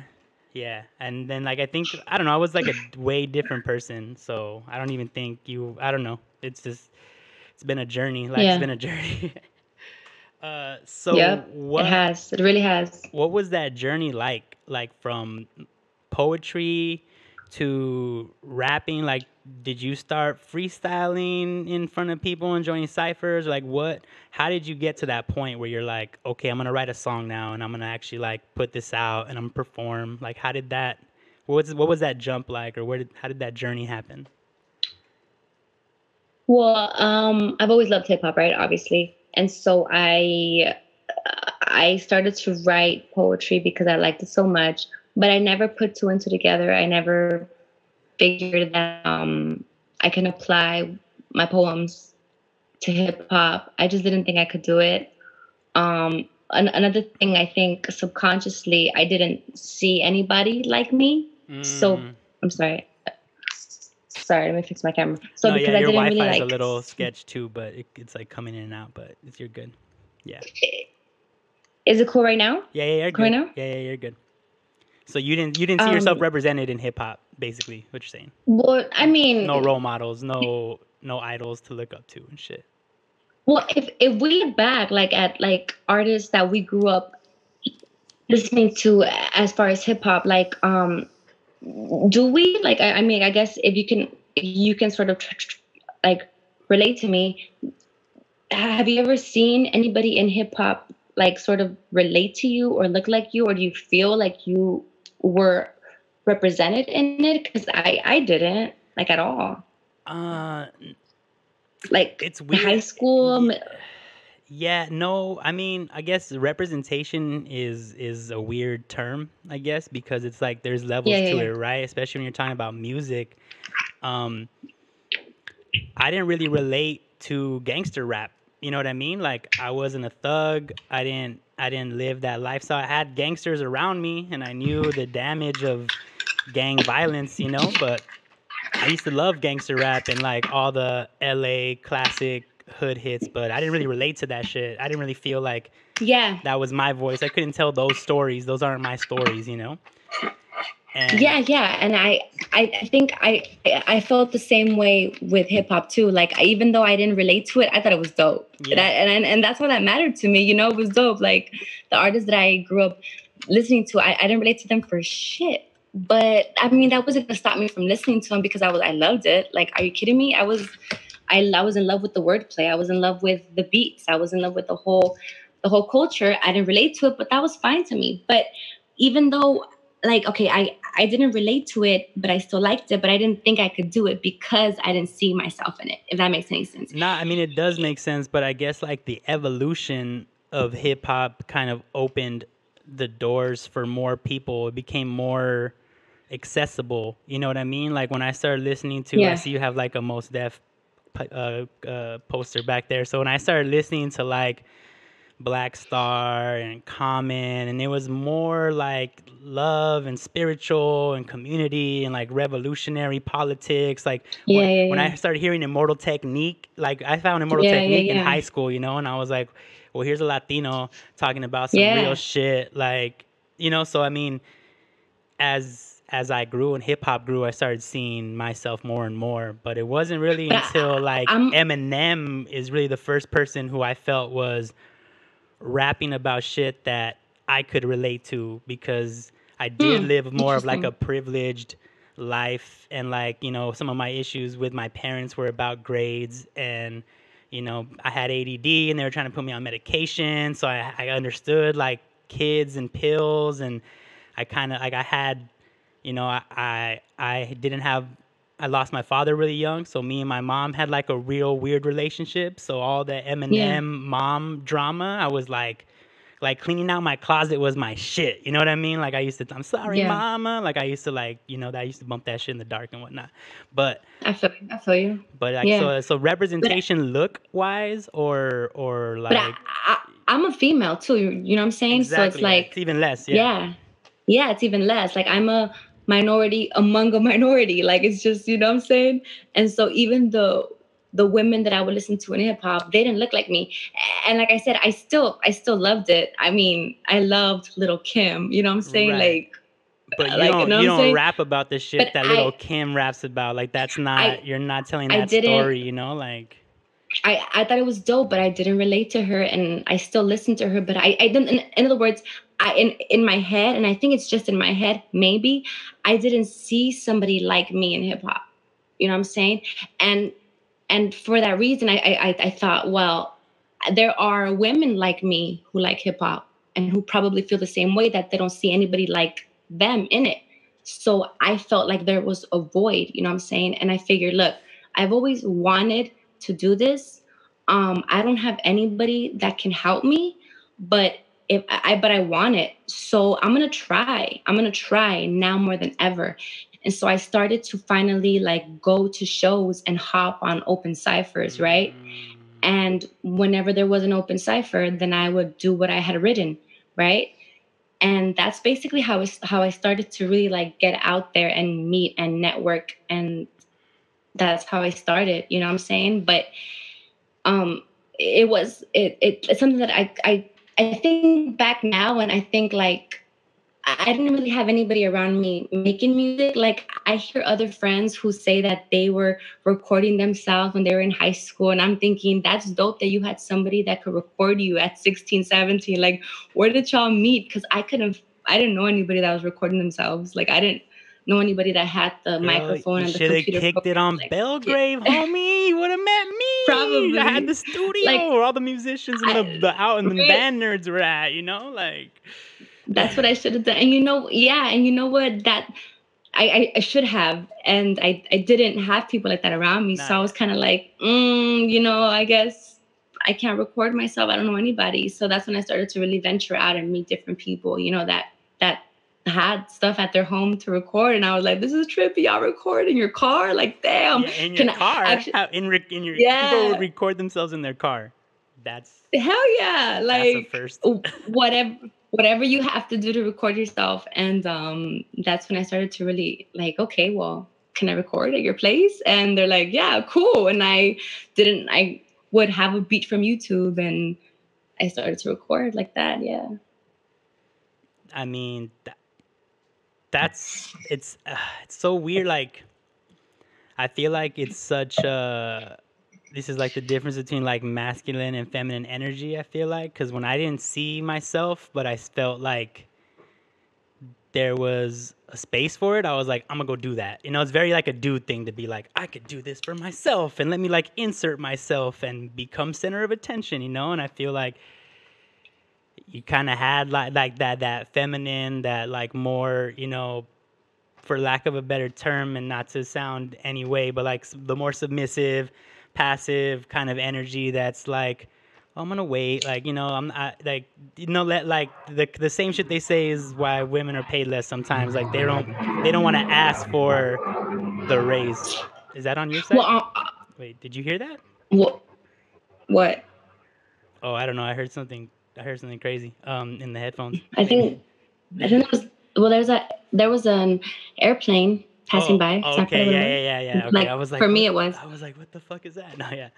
yeah, and then like I think I don't know, I was like a way different person, so I don't even think you. I don't know. It's just it's been a journey. Life's Yeah. It's been a journey. uh, so yeah, what? It has. It really has. what was that journey like like from poetry to rapping like did you start freestyling in front of people and joining ciphers like what how did you get to that point where you're like okay i'm gonna write a song now and i'm gonna actually like put this out and i'm gonna perform like how did that what was what was that jump like or where did how did that journey happen Well, um, I've always loved hip hop, right? Obviously, and so I, I started to write poetry because I liked it so much. But I never put two and two together. I never figured that um, I can apply my poems to hip hop. I just didn't think I could do it. Um, an- another thing, I think subconsciously, I didn't see anybody like me. So Mm. I'm sorry. Sorry, let me fix my camera. So no, because yeah, I your didn't wi-fi really is like a little sketch too but it, it's like coming in and out but it's you're good yeah Is it cool right now? Yeah, yeah, you're Cool good. now? Yeah, yeah, you're good. So you didn't you didn't see yourself Um, represented in hip hop, basically, what you're saying. Well, I mean, No role models, no no idols to look up to and shit. well, if if we look back, like at like artists that we grew up listening to, as far as hip hop, like um, do we like I, I mean i guess if you can you can sort of tr- tr- like relate to me have you ever seen anybody in hip hop like sort of relate to you or look like you or do you feel like you were represented in it because i i didn't like at all Uh, like it's weird. high school mi- Yeah, no, I mean, I guess representation is is a weird term, I guess, because it's like there's levels Yeah, yeah, to yeah. it, right? Especially when you're talking about music. Um I didn't really relate to gangster rap. You know what I mean? Like I wasn't a thug. I didn't I didn't live that lifestyle. I had gangsters around me and I knew the damage of gang violence, you know, but I used to love gangster rap and like all the LA classic hood hits, but I didn't really relate to that shit. I didn't really feel like yeah that was my voice. I couldn't tell those stories. Those aren't my stories, you know? And yeah yeah and I, I think i i felt the same way with hip-hop too like even though i didn't relate to it i thought it was dope. Yeah. and, I, and and that's what that mattered to me you know it was dope like the artists that i grew up listening to i, I didn't relate to them for shit. But i mean that wasn't gonna stop me from listening to them because i was i loved it. Like are you kidding me? I was i, I was in love with the wordplay. I was in love with the beats. I was in love with the whole the whole culture. I didn't relate to it but that was fine to me. But even though like okay i i didn't relate to it but i still liked it but i didn't think i could do it because i didn't see myself in it if that makes any sense Nah, I mean it does make sense, but I guess like the evolution of hip hop kind of opened the doors for more people. It became more accessible. You know what I mean? Like when I started listening to, I see you have like a Mos Def uh, uh, poster back there. So when I started listening to like Black Star and Common, and it was more like love and spiritual and community and like revolutionary politics. Like Yeah, when, yeah, when yeah. I started hearing Immortal Technique, like I found Immortal Technique in high school, you know, and I was like, well, here's a Latino talking about some real shit, like you know. So I mean, as as I grew and hip hop grew, I started seeing myself more and more. But it wasn't really until like I'm- Eminem is really the first person who I felt was rapping about shit that I could relate to because I did Hmm, live more of like a privileged life and like you know some of my issues with my parents were about grades and you know I had ADD and they were trying to put me on medication. So I, I understood like kids and pills and I kind of like I had you know I, I I didn't have I lost my father really young so me and my mom had like a real weird relationship so all the Eminem mom drama I was like like cleaning out my closet was my shit. You know what I mean? Like I used to, I'm sorry, Yeah. mama. Like I used to like, you know, that I used to bump that shit in the dark and whatnot. But i feel i feel you but like Yeah. so so representation look wise or or like but I, i'm a female too you know what i'm saying so it's like it's even less. Yeah. yeah. yeah it's even less like i'm a minority among a minority like it's just you know what i'm saying and so even the the women that i would listen to in hip-hop they didn't look like me and like i said i still i still loved it i mean i loved Lil Kim you know what i'm saying Right. like But you like, you don't know you don't rap about the shit But that little I- Kim raps about. Like that's not you're not telling I that story. You know, like I, I thought it was dope, but I didn't relate to her, and I still listen to her. But I, I didn't. In, in other words, I in in my head, and I think it's just in my head. Maybe I didn't see somebody like me in hip hop. You know what I'm saying? And and for that reason, I I, I- thought, well, there are women like me who like hip hop and who probably feel the same way that they don't see anybody like them in it. So I felt like there was a void. You know what I'm saying? And I figured, look, I've always wanted to do this. Um, I don't have anybody that can help me, but if I but I want it. So I'm gonna try. I'm gonna try now more than ever. And so I started to finally like go to shows and hop on open ciphers, right? mm, And whenever there was an open cipher, then I would do what I had written, right? And that's basically how it's, how I started to really like get out there and meet and network and that's how I started, you know what I'm saying? But um it was it, it it's something that I I I think back now and I think like I didn't really have anybody around me making music. Like I hear other friends who say that they were recording themselves when they were in high school. And I'm thinking that's dope that you had somebody that could record you at 16, 17. Like, where did y'all meet? Because I couldn't I didn't know anybody that was recording themselves. Like I didn't know anybody that had the Girl, microphone and the computer. should have kicked it on like, Belgrave, homie. You would have met me. Probably. I had the studio Like, where all the musicians and the, the out and the right. band nerds were at. You know, like That's what I should have done. And you know, yeah, and you know what? That I, I, I should have. And I, I didn't have people like that around me. So I was kind of like, mm, you know, I guess I can't record myself. I don't know anybody. So that's when I started to really venture out and meet different people, you know, that that had stuff at their home to record. And I was like, this is trippy. Y'all record in your car? Like, damn. yeah, in your I car. in, re- in your people would record themselves in their car. That's Hell yeah. Like first. whatever whatever you have to do to record yourself and um that's when i started to really like okay well can i record at your place and they're like yeah cool and i didn't i would have a beat from youtube and i started to record like that yeah I mean, that, that's it's uh, it's so weird. Like, I feel like it's such a. This is like the difference between like masculine and feminine energy. I feel like because when I didn't see myself, but I felt like there was a space for it. I was like, I'm gonna go do that. You know, it's very like a dude thing to be like, I could do this for myself, and let me like insert myself and become center of attention. You know, and I feel like you kind of had like like that that feminine that like more you know for lack of a better term and not to sound any way but like the more submissive passive kind of energy that's like oh, i'm gonna wait like you know i'm I, like you know let like the the same shit they say is why women are paid less sometimes like they don't they don't want to ask for the raise. Is that on your side? Well uh, uh, wait did you hear that? what what? Oh i don't know i heard something i heard something crazy um in the headphones i think i think it was well there's a there was an airplane passing Oh, by Okay, yeah, yeah, yeah, yeah. Okay, Like, I was like, for me it was. I was like, what the fuck is that? No, yeah.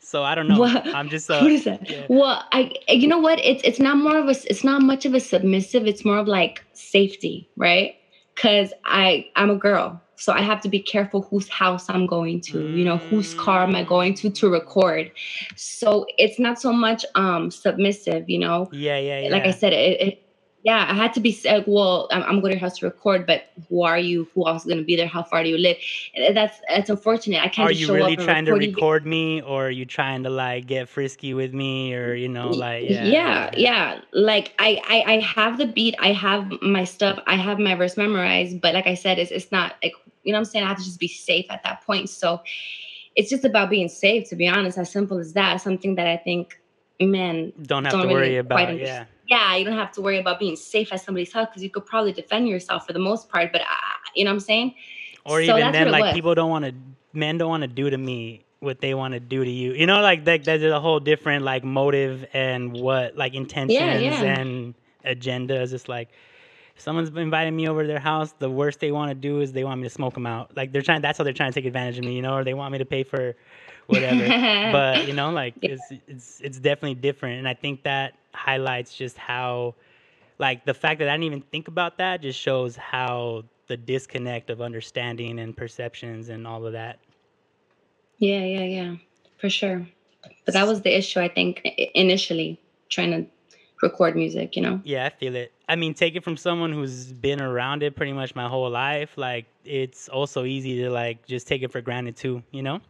So I don't know. What? I'm just. Uh, what is that? yeah. Well, I you know what? It's it's not more of a it's not much of a submissive. It's more of like safety, right? Because I I'm a girl, so I have to be careful whose house I'm going to. You know, whose car am I going to to record? So it's not so much um submissive. You know, Yeah, yeah, yeah. like I said, it. it yeah, I had to be like, well, I'm, I'm going to your house to record, but who are you? Who else is going to be there? How far do you live? And uh, that's that's unfortunate. I can't Are just you show really up and trying to record you. me, or are you trying to like get frisky with me, or you know, like yeah, yeah yeah like I, I i have the beat i have my stuff i have my verse memorized but like i said it's, it's not like you know what i'm saying i have to just be safe at that point so it's just about being safe to be honest as simple as that something that i think men Don't have don't to really worry about yeah. Yeah you don't have to worry about being safe at somebody's house because you could probably defend yourself for the most part but uh, you know what i'm saying Or So even then, like was. people don't want to, men don't want to do to me what they want to do to you. You know, like that. There's a whole different like motive and what like intentions yeah. and agendas. It's like if someone's inviting me over to their house, the worst they want to do is they want me to smoke them out. Like they're trying. That's how they're trying to take advantage of me. You know, or they want me to pay for whatever. but you know, like Yeah. it's it's it's definitely different, and I think that highlights just how, like the fact that I didn't even think about that just shows how the disconnect of understanding and perceptions and all of that. yeah yeah yeah for sure but that was the issue i think initially trying to record music you know Yeah, I feel it. I mean, take it from someone who's been around it pretty much my whole life. Like, it's also easy to like just take it for granted too. You know,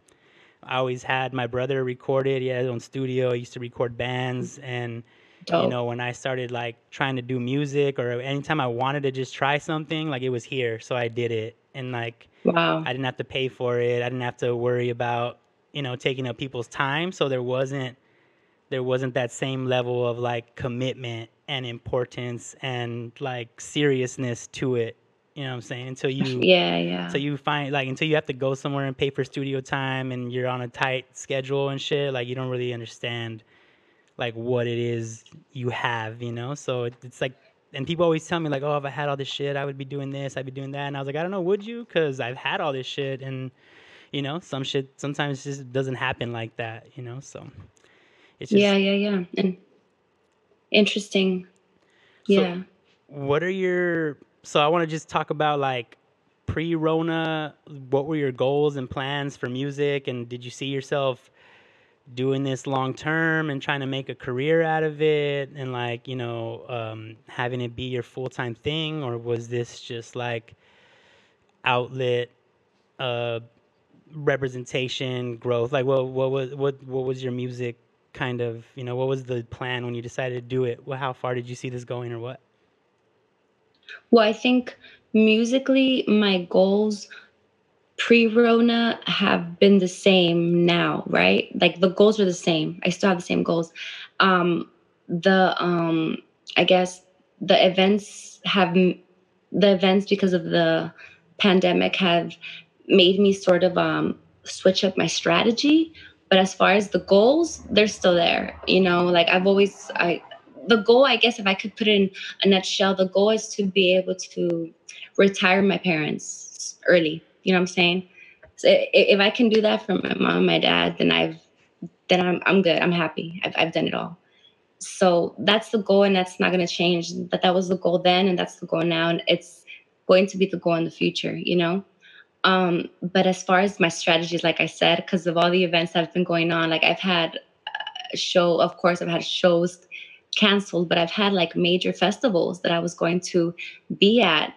I always had my brother recorded. He had his own studio. He used to record bands, and you oh. know, when I started like trying to do music or anytime I wanted to just try something, like it was here, so I did it, and like wow I didn't have to pay for it. I didn't have to worry about, you know, taking up people's time. So there wasn't there wasn't that same level of like commitment and importance and like seriousness to it. You know what I'm saying? Until you yeah yeah so you find like until you have to go somewhere and pay for studio time and you're on a tight schedule and shit, like you don't really understand like what it is you have, you know? So it, it's like and people always tell me like, "Oh, if I had all this shit, I would be doing this, I'd be doing that." And I was like, "I don't know, would you?" Cuz I've had all this shit and you know, some shit sometimes just doesn't happen like that, you know? So it's just yeah yeah yeah and interesting So- yeah what are your so i want to just talk about like pre-rona what were your goals and plans for music and did you see yourself doing this long term and trying to make a career out of it and like you know um, having it be your full-time thing or was this just like outlet, uh, representation, growth? Like, what what was what what was your music kind of? You know, what was the plan when you decided to do it? Well, how far did you see this going, or what? Well, I think musically, my goals pre-Rona have been the same now, right? Like the goals are the same. I still have the same goals. Um, the um, I guess the events have the events because of the pandemic have made me sort of um, switch up my strategy. But as far as the goals, they're still there. You know, like I've always I the goal, I guess, if I could put it in a nutshell, the goal is to be able to retire my parents early. You know what I'm saying? So if I can do that for my mom, my dad, then I've then I'm I'm good. I'm happy. I've I've done it all. So that's the goal, and that's not going to change. That that was the goal then, and that's the goal now, and it's going to be the goal in the future. You know. Um, but as far as my strategies, like I said, because of all the events that have been going on, like I've had a show, of course, I've had shows canceled, but I've had like major festivals that I was going to be at.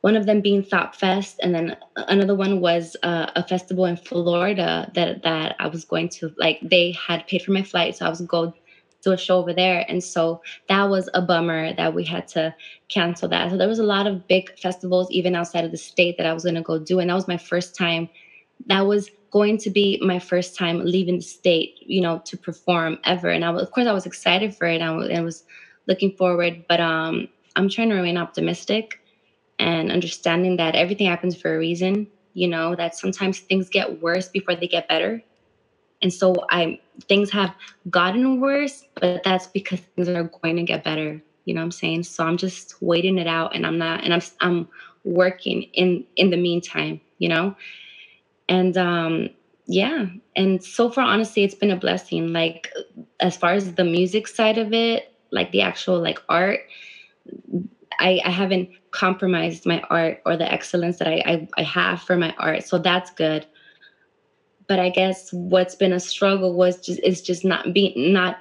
One of them being Thought Fest, and then another one was uh, a festival in Florida that that I was going to like. They had paid for my flight, so I was going to a show over there, and so that was a bummer that we had to cancel that. So there was a lot of big festivals even outside of the state that I was going to go do, and that was my first time. That was going to be my first time leaving the state, you know, to perform ever. And I was, of course, I was excited for it. I was, I was looking forward, but um, I'm trying to remain optimistic and understanding that everything happens for a reason. You know that sometimes things get worse before they get better, and so I things have gotten worse, but that's because things are going to get better. You know what I'm saying? So I'm just waiting it out, and I'm not, and I'm I'm working in in the meantime. You know and um yeah and so far honestly it's been a blessing like as far as the music side of it like the actual like art i i haven't compromised my art or the excellence that I, I i have for my art so that's good but i guess what's been a struggle was just is just not being not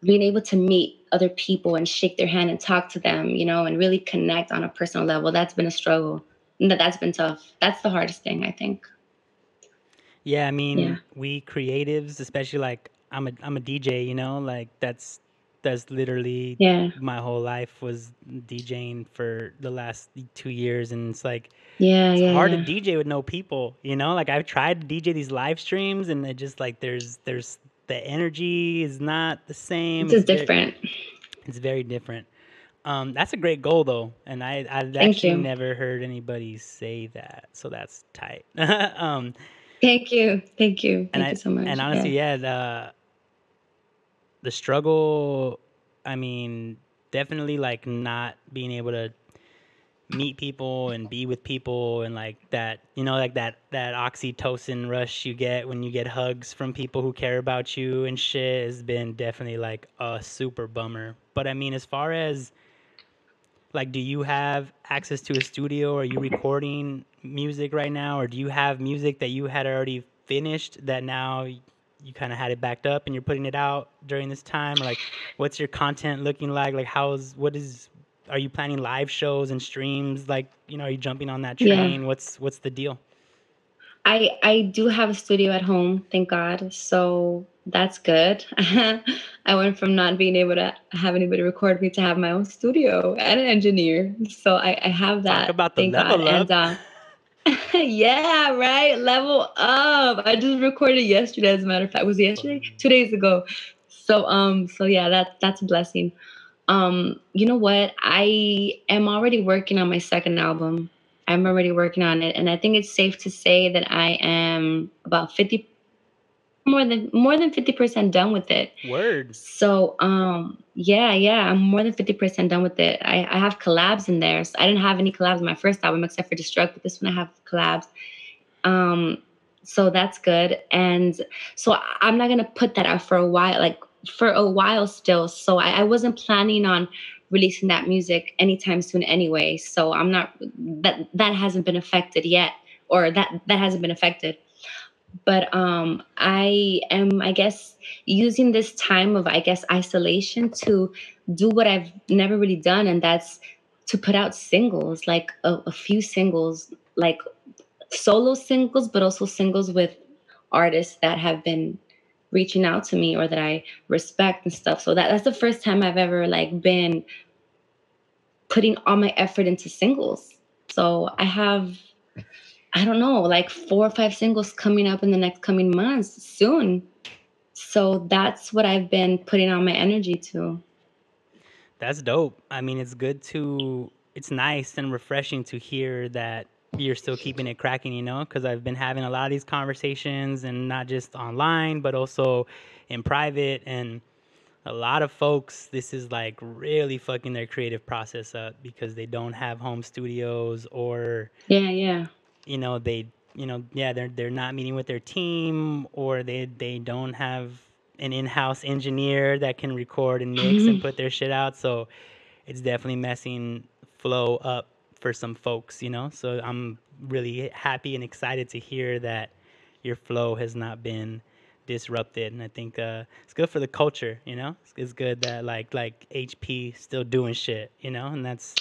being able to meet other people and shake their hand and talk to them you know and really connect on a personal level that's been a struggle that that's been tough. That's the hardest thing, I think. Yeah, I mean, yeah. we creatives, especially like I'm a I'm a DJ, you know, like that's that's literally yeah. my whole life was DJing for the last two years, and it's like yeah, it's yeah, hard yeah. to DJ with no people, you know. Like I've tried to DJ these live streams, and it just like there's there's the energy is not the same. It's, it's different. Very, it's very different. Um, that's a great goal though, and I I actually you. never heard anybody say that, so that's tight. um, thank you, thank you, thank I, you so much. And honestly, yeah, yeah the the struggle. I mean, definitely like not being able to meet people and be with people and like that you know like that that oxytocin rush you get when you get hugs from people who care about you and shit has been definitely like a super bummer but i mean as far as like do you have access to a studio are you recording music right now or do you have music that you had already finished that now you kind of had it backed up and you're putting it out during this time like what's your content looking like like how's what is are you planning live shows and streams like you know are you jumping on that train Yeah. what's what's the deal I I do have a studio at home, thank God. So that's good. I went from not being able to have anybody record me to have my own studio and an engineer. So I, I have that. talk about the level God. up And uh, yeah, right. Level up. I just recorded yesterday, as a matter of fact. Was it yesterday? Two days ago. So um, so yeah, that that's a blessing. Um, you know what? I am already working on my second album. I'm already working on it, and I think it's safe to say that I am about fifty, more than more than fifty percent done with it. word So um, yeah, yeah, I'm more than fifty percent done with it. I, I have collabs in there. So I didn't have any collabs in my first album except for Destruct, but this one I have collabs. Um, so that's good. And so I'm not gonna put that out for a while, like for a while still. So I, I wasn't planning on releasing that music anytime soon anyway. So I'm not that that hasn't been affected yet, or that that hasn't been affected. But um I am, I guess, using this time of I guess isolation to do what I've never really done, and that's to put out singles, like a, a few singles, like solo singles, but also singles with artists that have been reaching out to me or that I respect and stuff. So that that's the first time I've ever like been putting all my effort into singles. So I have I don't know, like four or five singles coming up in the next coming months soon. So that's what I've been putting all my energy to. That's dope. I mean, it's good to, it's nice and refreshing to hear that you're still keeping it cracking, you know? Because I've been having a lot of these conversations and not just online, but also in private. And a lot of folks, this is like really fucking their creative process up because they don't have home studios or, Yeah, yeah. You know, they, you know, yeah, they're they're not meeting with their team or they they don't have an in-house engineer that can record and mix and put their shit out. So it's definitely messing flow up for some folks, you know. So I'm really happy and excited to hear that your flow has not been disrupted, and I think uh, it's good for the culture, you know. It's, it's good that like like HP still doing shit, you know, and that's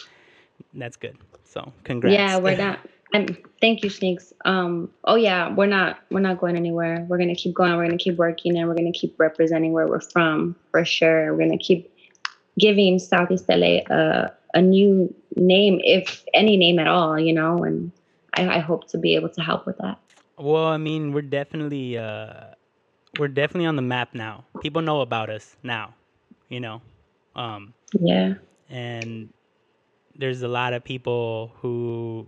that's good. So congrats. Yeah, we're not. I'm, thank you, Sneaks. Um, oh yeah, we're not. We're not going anywhere. We're gonna keep going. We're gonna keep working, and we're gonna keep representing where we're from for sure. We're gonna keep giving Southeast LA a a new name, if any name at all. You know, and I, I hope to be able to help with that. Well, I mean, we're definitely uh, we're definitely on the map now. People know about us now, you know, um, Yeah. and there's a lot of people who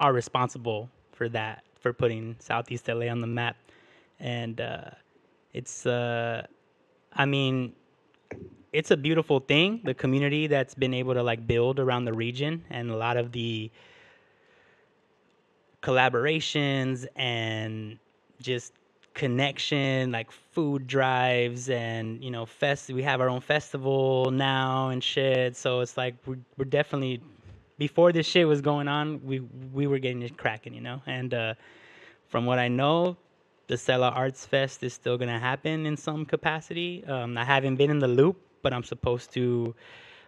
are responsible for that, for putting Southeast LA on the map, and uh, it's, uh, I mean, it's a beautiful thing. The community that's been able to like build around the region, and a lot of the collaborations and just connection like food drives and you know fest we have our own festival now and shit so it's like we're, we're definitely before this shit was going on we we were getting it cracking you know and uh from what i know the SELA Arts Fest is still gonna happen in some capacity. Um, I haven't been in the loop, but I'm supposed to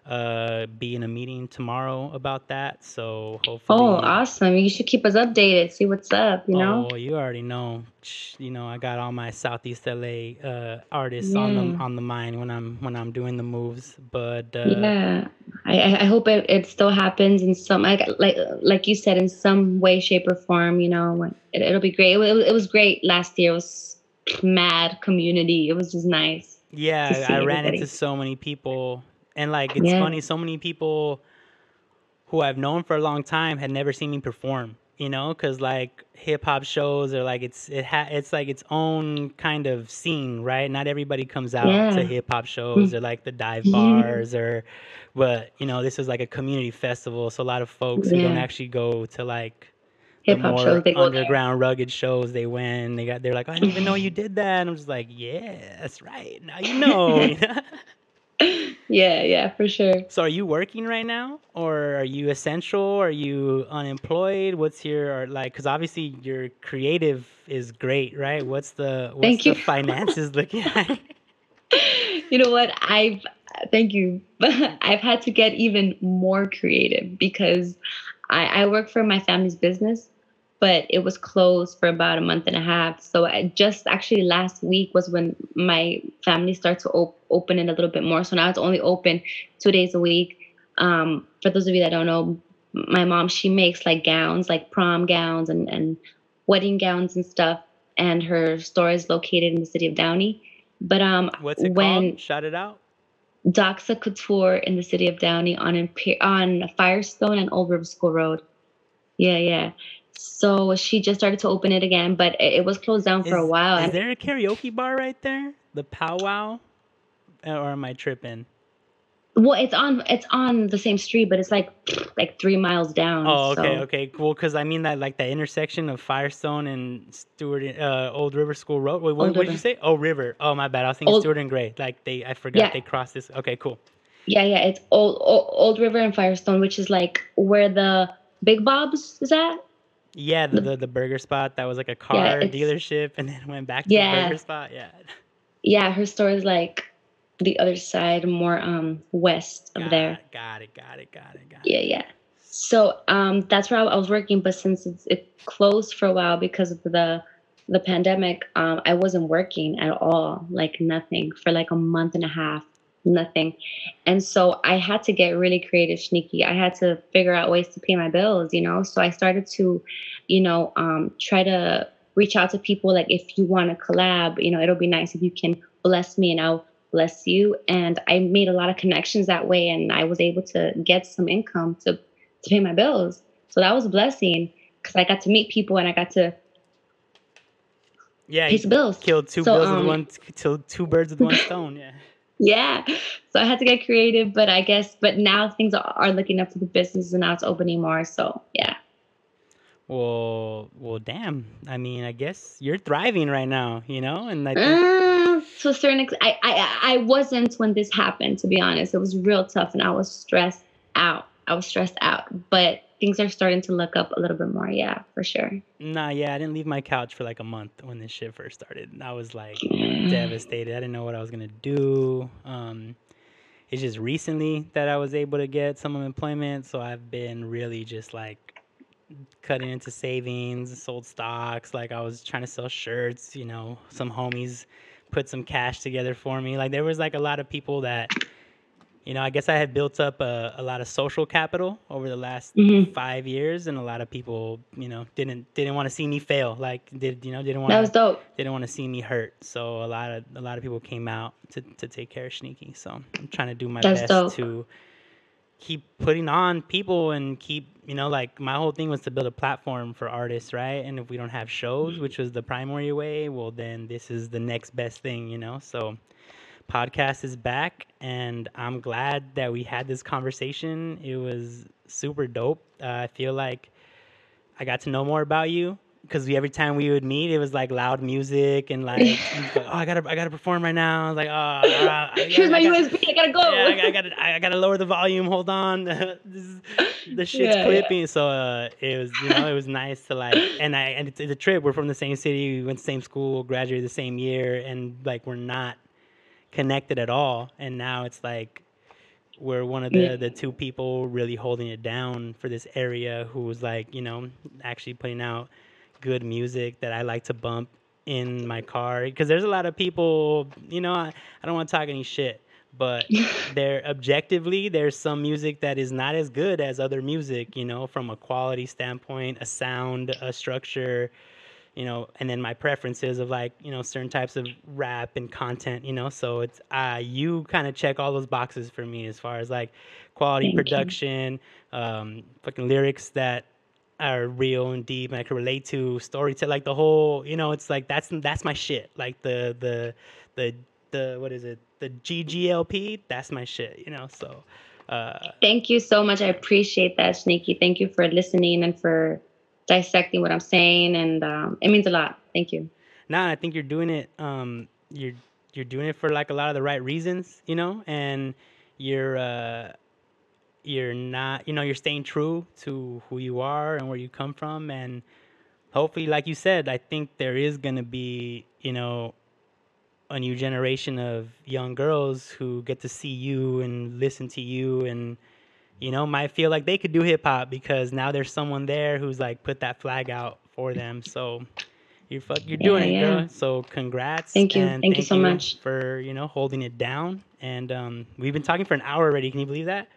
uh, be in a meeting tomorrow about that. So hopefully. Oh, awesome! You should keep us updated. See what's up. You know. Oh, you already know. You know, I got all my Southeast LA uh, artists on the on the mind when I'm when I'm doing the moves. But uh, yeah i I hope it, it still happens in some like like like you said in some way shape or form you know it, it'll be great it, was- it was great last year it was mad community it was just nice Yeah, I ran everybody. into so many people, and like it's Yeah. funny, so many people who I've known for a long time had never seen me perform. You know, because like hip hop shows are like it's it ha- it's like its own kind of scene, right? Not everybody comes out to Yeah. Mm. hip hop shows or like the dive Yeah. bars or, but you know, this is like a community festival, so a lot of folks who don't actually go to like hip hop more shows they underground rugged shows they win. They got they're like, I didn't even know you did that. And I'm just like, yeah, that's right. Now you know. yeah yeah for sure so are you working right now, or are you essential? Are you unemployed? What's your like? Because obviously your creative is great, right? What's the what's Thank the you. finances looking like? you know what i've thank you i've had to get even more creative because I, I work for my family's business but it was closed for about a month and a half so I just actually last week was when my family started to op- open it a little bit more so now it's only open two days a week um, for those of you that don't know my mom she makes like gowns like prom gowns and, and wedding gowns and stuff and her store is located in the city of downey but um What's it when called? Shout it out. Doxa Couture in the city of Downey on on Firestone and Old River School Road. Yeah, yeah. So she just started to open it again, but it, it was closed down for a while. Is there a karaoke bar right there? The powwow, or am I tripping? well, it's on it's on the same street, but it's like like three miles down. Oh, okay, so- okay, cool. Because I mean that like the intersection of Firestone and Stewart, uh, Old River School Road. Wait, what, what did you say? Oh, River. Oh, my bad. I was thinking Old- Stewart and Gray. Like they, I forgot Yeah. they crossed this. Okay, cool. Yeah, yeah. It's old, old Old River and Firestone, which is like where the Big Bob's is at. Yeah, the, The- the the burger spot that was like a car it's- dealership, and then went back to the Yeah. burger spot. Yeah. Yeah, her store is like the other side, more um west of got there. It, got it. Got it. Got it. Got Yeah, it. yeah. So um, that's where I was working, but since it's, it closed for a while because of the the pandemic, um, I wasn't working at all, like nothing for like a month and a half, nothing. And so I had to get really creative, SHNEAKY. I had to figure out ways to pay my bills, you know. So I started to, you know, um, try to reach out to people like if you want to collab, you know, it'll be nice if you can bless me and I'll bless you. And I made a lot of connections that way, and I was able to get some income to to pay my bills. So that was a blessing because I got to meet people and I got to Yeah. pay some bills. killed two So, bills um, with one. Killed two birds with one stone. Yeah. Yeah. So I had to get creative, but I guess, but now things are, are looking up for the business and now it's opening more. So yeah. Well, well, damn. I mean, I guess you're thriving right now, you know, and I think Uh, to a certain extent, I, I, I wasn't when this happened, to be honest. It was real tough and I was stressed out. I was stressed out, but things are starting to look up a little bit more. Yeah, for sure. Nah, yeah, I didn't leave my couch for like a month when this shit first started. I was like Mm. devastated. I didn't know what I was gonna do. Um, it's just recently that I was able to get some employment, so I've been really just like cutting into savings, sold stocks. Like I was trying to sell shirts. You know, some homies put some cash together for me. Like there was like a lot of people that. You know, I guess I had built up a, a lot of social capital over the last Mhm. five years, and a lot of people, you know, didn't didn't want to see me fail. Like, did you know, didn't want That was dope. didn't want to see me hurt. So a lot of a lot of people came out to, to take care of SHNEAKY. So I'm trying to do my That's best dope. to keep putting on people and keep you know like my whole thing was to build a platform for artists, right? And if we don't have shows, which was the primary way, well then this is the next best thing, you know. So podcast is back and i'm glad that we had this conversation it was super dope uh, i feel like i got to know more about you because every time we would meet it was like loud music and like, you'd oh i gotta i gotta perform right now i was like oh uh, I- Here's I my got- USB. I gotta go. yeah, I, I gotta, I gotta lower the volume. Hold on, this is, the shit's Yeah, yeah. clipping. So uh, it was, you know, it was nice to like, and I, and it's, it's a trip. We're from the same city. We went to the same school, graduated the same year, and like we're not connected at all. And now it's like we're one of the Yeah. the two people really holding it down for this area. Who's like, you know, actually putting out good music that I like to bump in my car because there's a lot of people you know I, I don't want to talk any shit but there objectively there's some music that is not as good as other music you know from a quality standpoint a sound a structure you know and then my preferences of like you know certain types of rap and content you know so it's uh you kind of check all those boxes for me as far as like quality Thank you. production um fucking lyrics that are real and deep and I can relate to storytelling like the whole you know it's like that's that's my shit like the the the the what is it the GGLP that's my shit you know so uh Thank you so much. I appreciate that, SHNEAKY. Thank you for listening and for dissecting what I'm saying. And um, it means a lot. Thank you. nah I think you're doing it um you're you're doing it for like a lot of the right reasons you know and you're uh you're not you know you're staying true to who you are and where you come from and hopefully like you said i think there is to be you know a new generation of young girls who get to see you and listen to you and you know might feel like they could do hip hop because now there's someone there who's like put that flag out for them. So you're fuck you're doing Yeah, it girl so congrats Thank you. and Thank you so much. for you know holding it down. And um we've been talking for an hour already. Can you believe that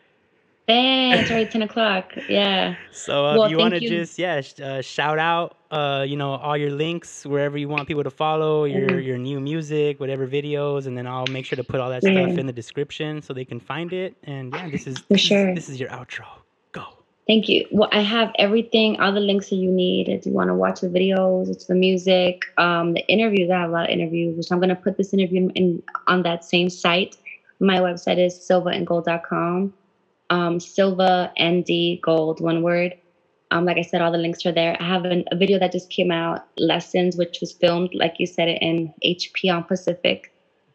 Thanks. Right, 10 o'clock. Yeah. so uh, Well, if you want to just yeah sh- uh, shout out uh, you know all your links wherever you want people to follow your Mhm. your new music whatever videos and then I'll make sure to put all that Yeah. stuff in the description so they can find it and yeah this is For this, sure. is, this is your outro go Thank you. Well, I have everything, all the links that you need. If you want to watch the videos, it's the music, um, the interviews. I have a lot of interviews, which I'm going to put this interview in, in on that same site. My website is silvandgold.com. Um, Silva ND Gold, one word. Um, like I said, all the links are there. I have an, a video that just came out, Lessons, which was filmed, like you said, it in HP on Pacific.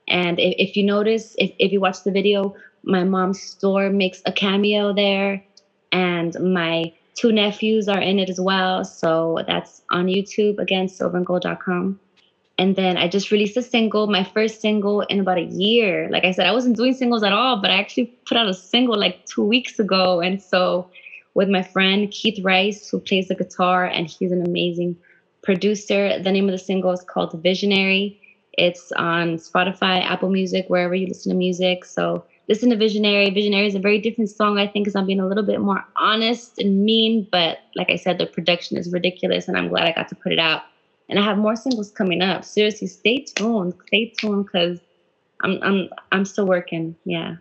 And if, if you notice, if, if you watch the video, my mom's store makes a cameo there and my two nephews are in it as well. So that's on YouTube again, silvandgold.com. And then I just released a single, my first single in about a year. Like I said, I wasn't doing singles at all, but I actually put out a single like two weeks ago. And so with my friend Keith Rice, who plays the guitar, and he's an amazing producer. The name of the single is called Visionary. It's on Spotify, Apple Music, wherever you listen to music. So listen to Visionary. Visionary is a very different song, I think, because I'm being a little bit more honest and mean. But like I said, the production is ridiculous, and I'm glad I got to put it out. And I have more singles coming up. Seriously, stay tuned. Stay tuned because I'm I'm I'm still working. Yeah.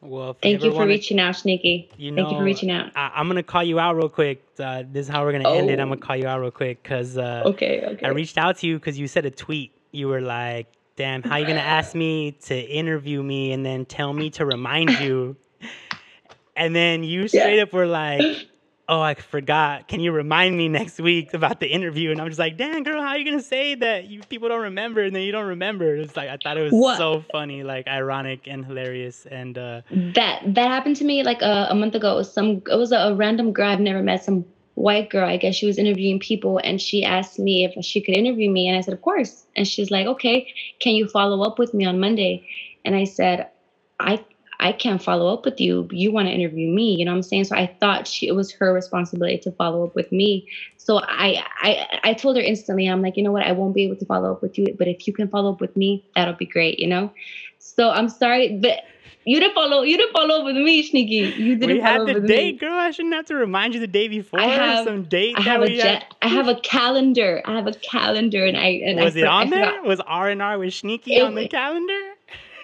Well, thank you, you for wanna, reaching out, SHNEAKY. You know, thank you for reaching out. I, am gonna call you out real quick. Uh, this is how we're gonna end it. I'm Oh. gonna call you out real quick because uh, Okay, okay. I reached out to you because you said a tweet. You were like, "Damn, how you gonna ask me to interview me and then tell me to remind you?" And then you straight up were like, "Oh, I forgot. Can you remind me next week about the interview?" And I'm just like, "Damn, girl, how are you gonna say that you people don't remember and then you don't remember?" It's like I thought it was What? so funny, like ironic and hilarious. And uh, That that happened to me like a, a month ago. It was some it was a, a random girl I've never met, some white girl. I guess she was interviewing people and she asked me if she could interview me and I said, Of course. And she's like, Okay, can you follow up with me on Monday? And I said, I I can't follow up with you. You want to interview me, you know what I'm saying? So I thought she it was her responsibility to follow up with me. So I I I told her instantly, I'm like, you know what, I won't be able to follow up with you, but if you can follow up with me, that'll be great, you know? So I'm sorry, but you didn't follow. You didn't follow up with me, SHNEAKY. You didn't we follow had up the with date, me. girl. I shouldn't have to remind you the day before. I have- some date I have a we had. jet. I have a calendar. I have a calendar, and I and Was I, it for- I on there? forgot. Was R and R with SHNEAKY It on the calendar?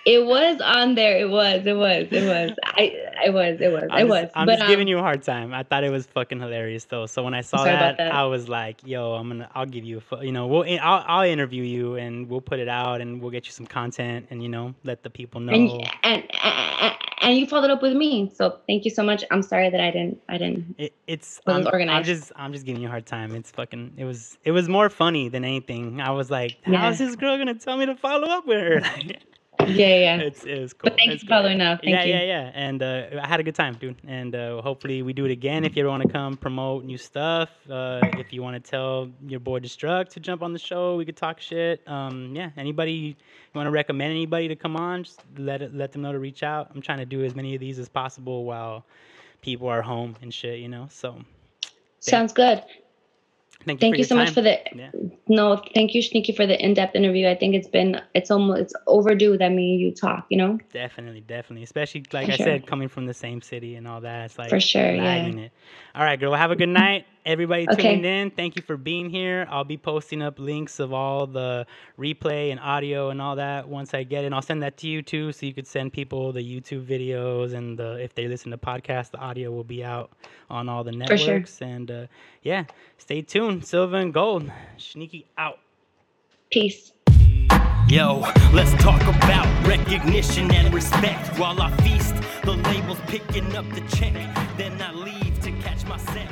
It was on there. It was. It was. It was. I. It was. It was. I'm it just, was. I'm but just giving um, you a hard time. I thought it was fucking hilarious though. So when I saw that, that. I was like, "Yo, I'm gonna, I'll give you, a, you know, we'll, I'll, I'll interview you and we'll put it out and we'll get you some content and you know, let the people know." and, and and and you followed up with me. So thank you so much. I'm sorry that I didn't. I didn't. It, it's I'm, I'm just I'm just giving you a hard time. It's fucking it was it was more funny than anything. I was like, Yeah. how's this girl gonna tell me to follow up with her? Yeah. Yeah. it's it was cool. But thank you It's for cool. following up. Thank yeah, you. yeah, yeah. And uh, I had a good time, dude. And uh, hopefully we do it again. If you ever want to come promote new stuff, uh, if you want to tell your boy Destruct to jump on the show, we could talk shit. Um, yeah, anybody you want to recommend anybody to come on, just let it, let them know to reach out. I'm trying to do as many of these as possible while people are home and shit, you know. So Sounds good. Thank you. Thank you so much for the Yeah. no. Thank you, SHNEAKY, for the in-depth interview. I think it's been it's almost it's overdue that me and you talk. You know. Definitely, definitely. Especially like For I sure. said, coming from the same city and all that. It's like For sure, yeah. it. All right, girl. Have a good night. Everybody Okay. tuning in. Thank you for being here. I'll be posting up links of all the replay and audio and all that once I get it. And I'll send that to you too, so you could send people the YouTube videos and the if they listen to podcasts, the audio will be out on all the For sure. networks. And uh, yeah, stay tuned. Silver and gold. SHNEAKY out. Peace. Yo, let's talk about recognition and respect. While I feast, the label's picking up the check. Then I leave to catch my set.